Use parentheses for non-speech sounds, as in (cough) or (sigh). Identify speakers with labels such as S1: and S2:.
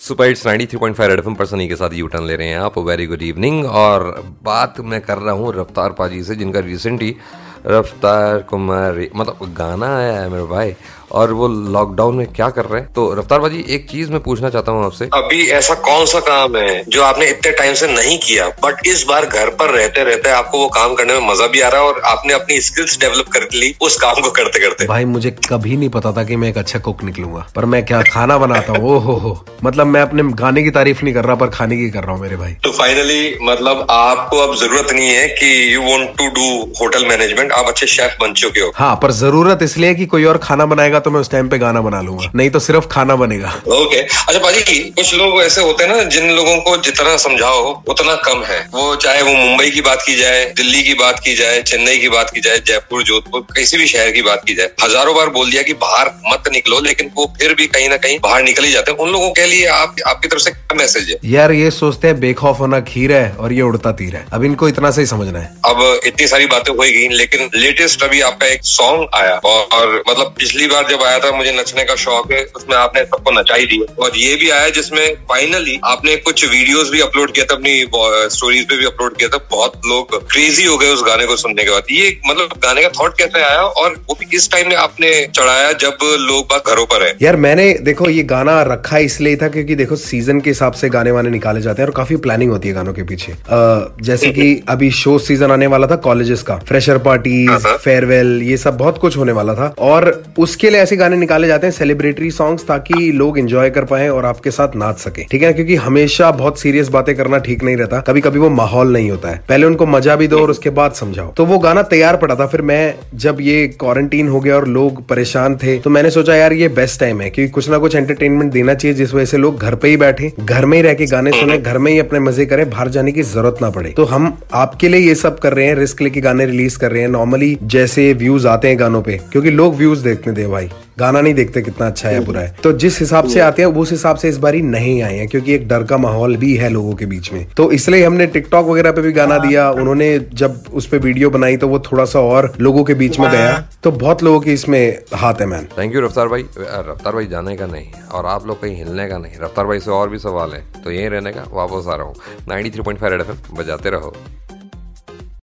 S1: Super it's 93.5 red FM पर सनी के साथ यू टर्न ले रहे हैं आप। वेरी गुड इवनिंग और बात मैं कर रहा हूँ रफ्तार पाजी से, जिनका रिसेंटली रफ्तार कुमार मतलब गाना आया है मेरे भाई। और वो लॉकडाउन में क्या कर रहे हैं? तो रफ्तार बाजी एक चीज़ मैं पूछना चाहता हूँ आपसे।
S2: अभी ऐसा कौन सा काम है जो आपने इतने टाइम से नहीं किया? बट इस बार घर पर रहते रहते आपको वो काम करने में मज़ा भी आ रहा है और आपने अपनी स्किल्स डेवलप कर ली उस काम को करते करते।
S3: भाई मुझे कभी नहीं पता था कि मैं एक अच्छा कुक निकलूँगा। पर मैं क्या खाना बनाता हूँ? हो हो। मतलब मैं अपने गाने की तारीफ़ नहीं कर रहा पर खाने की कर रहा हूँ मेरे भाई।
S2: तो फाइनली मतलब आपको अब ज़रूरत नहीं है कि you want to do hotel management आप अच्छे शेफ बन चुके हो।
S3: हाँ पर ज़रूरत इसलिए कि कोई और खाना बनाएगा तो मैं उस टाइम पे गाना बना लूँगा। नहीं तो सिर्फ़ खाना बनेगा।
S2: ओके अच्छा भाजी कुछ लोग ऐसे होते हैं ना जिन लोगों को जितना समझाओ उतना कम है। वो चाहे वो मुंबई की बात की जाए दिल्ली की बात की जाए चेन्नई की बात की जाए जयपुर जोधपुर किसी भी शहर की बात की जाए हज़ारों बार बोल दिया कि बाहर मत निकलो लेकिन वो फिर भी कहीं ना कहीं बाहर निकल ही जाते हैं। उन लोगों के लिए आप आपकी तरफ़ से क्या मैसेज है?
S3: यार ये सोचते हैं बेखौफ होना खीर है और ये उड़ता तीर है। अब इनको इतना सही समझना है।
S2: अब इतनी सारी बातें हो गई लेकिन लेटेस्ट अभी आपका एक सॉन्ग आया और, और मतलब पिछली बार जब आया था मुझे नचने का शौक है उसमें आपने सबको नचाई दी और ये भी आया जिसमें फाइनली आपने कुछ वीडियोस भी अपलोड किया था अपनी स्टोरीज पे भी अपलोड किया था। बहुत लोग क्रेजी हो गए उस गाने को सुनने के बाद। ये मतलब गाने का थॉट कैसे आया और वो भी किस टाइम में आपने चढ़ाया जब लोग घरों पर है?
S3: यार मैंने देखो ये गाना रखा इसलिए था क्योंकि देखो सीज़न के हिसाब से गाने वाने निकाले जाते हैं और काफ़ी प्लानिंग होती है गानों के पीछे। जैसे कि (laughs) अभी शो सीज़न आने वाला था कॉलेजेस का। फ्रेशर पार्टी फेयरवेल ये सब बहुत कुछ होने वाला था। और उसके लिए ऐसे गाने निकाले जाते हैं सेलिब्रेटरी सॉन्ग्स ताकि लोग एंजॉय कर पाए और आपके साथ नाच सके। ठीक है? क्योंकि हमेशा बहुत सीरियस बातें करना ठीक नहीं रहता। कभी कभी वो माहौल नहीं होता है। पहले उनको मज़ा भी दो और उसके बाद समझाओ। तो वो गाना तैयार पड़ा था। फिर मैं जब ये क्वारंटीन हो गया और लोग परेशान थे तो मैंने सोचा, यार, ये बेस्ट टाइम है। क्योंकि कुछ ना कुछ एंटरटेनमेंट देना चाहिए जिस वजह से लोग घर पे ही बैठे, घर में ही रह के गाने सुने, घर में ही अपने मज़े करें, बाहर जाने की ज़रूरत ना पड़े। तो हम आपके लिए ये सब कर रहे हैं, रिस्क लेके गाने रिलीज़ कर रहे हैं। नॉर्मली जैसे व्यूज़ आते हैं गानों पे, क्योंकि लोग व्यूज़ देखने दे भाई। गाना नहीं देखते कितना अच्छा है बुरा है। तो जिस हिसाब से आते हैं उस हिसाब से इस बारी नहीं आए हैं क्योंकि एक डर का माहौल भी है लोगों के बीच में। तो इसलिए हमने टिकटॉक वगैरह पे भी गाना दिया। उन्होंने जब उस पर वीडियो बनाई तो वो थोड़ा सा और लोगों के बीच में गया। तो बहुत लोगों की इसमें हाथ है मैन
S1: थैंक यू रफ्तार भाई। रफ्तार भाई जाने का नहीं और आप लोग कहीं हिलने का नहीं। रफ्तार भाई से और भी सवाल है तो यही रहने का वापस आ रहा हूँ। Ninety three point five F M बजाते रहो।